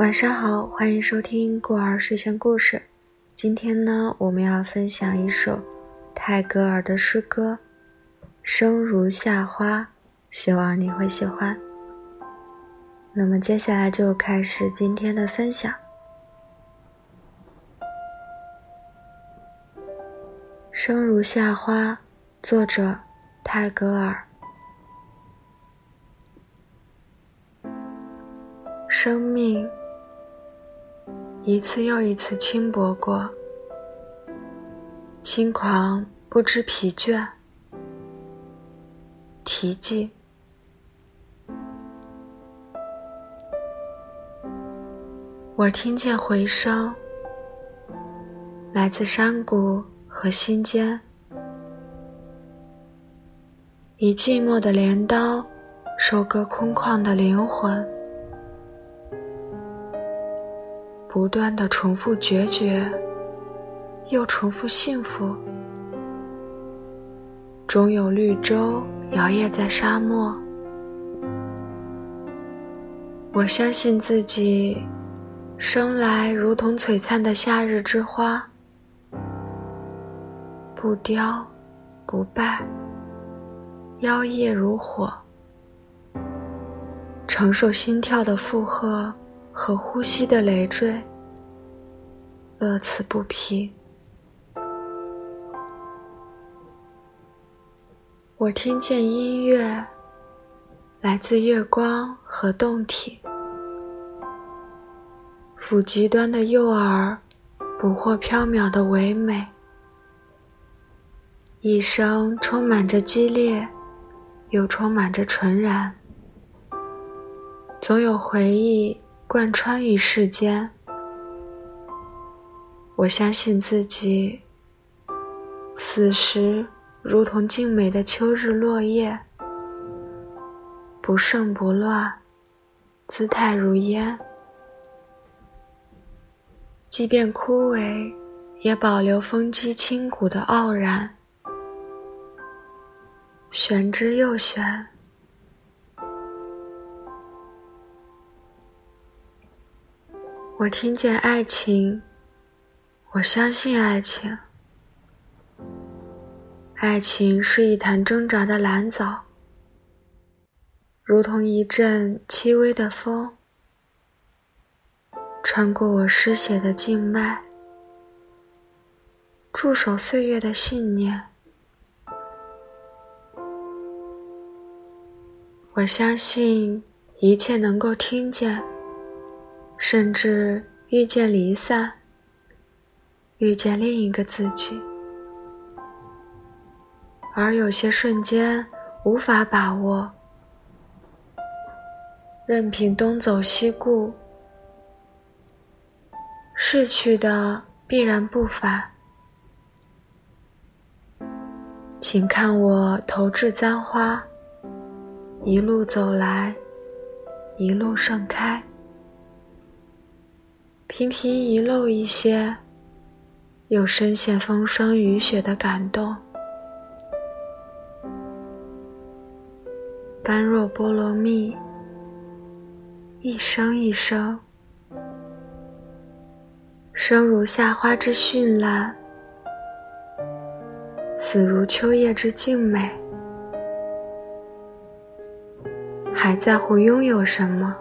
晚上好，欢迎收听过儿睡前故事。今天呢，我们要分享一首泰戈尔的诗歌《生如夏花》，希望你会喜欢。那么接下来就开始今天的分享。《生如夏花》，作者泰戈尔。生命。一次又一次轻薄过，轻狂不知疲倦，啼迹。我听见回声，来自山谷和心间，以寂寞的镰刀收割空旷的灵魂。不断的重复决绝，又重复幸福。终有绿洲摇曳在沙漠。我相信自己，生来如同璀璨的夏日之花，不凋，不败，妖冶如火，承受心跳的负荷。和呼吸的累赘，乐此不疲。我听见音乐，来自月光和洞体。抚极端的诱饵，捕获缥缈的唯美。一生充满着激烈，又充满着纯然。总有回忆。贯穿于世间，我相信自己。死时如同静美的秋日落叶，不盛不乱，姿态如烟。即便枯萎，也保留风肌清骨的傲然。玄之又玄。我听见爱情，我相信爱情。爱情是一潭挣扎的蓝藻，如同一阵轻微的风，穿过我失血的静脉，驻守岁月的信念。我相信一切能够听见。甚至遇见离散，遇见另一个自己，而有些瞬间无法把握，任凭东走西顾，逝去的必然不返。请看我投掷簪花，一路走来，一路盛开。频频遗漏一些，又深陷风霜雨雪的感动。般若波罗蜜，一生一生，生如夏花之绚烂，死如秋叶之静美。还在乎拥有什么？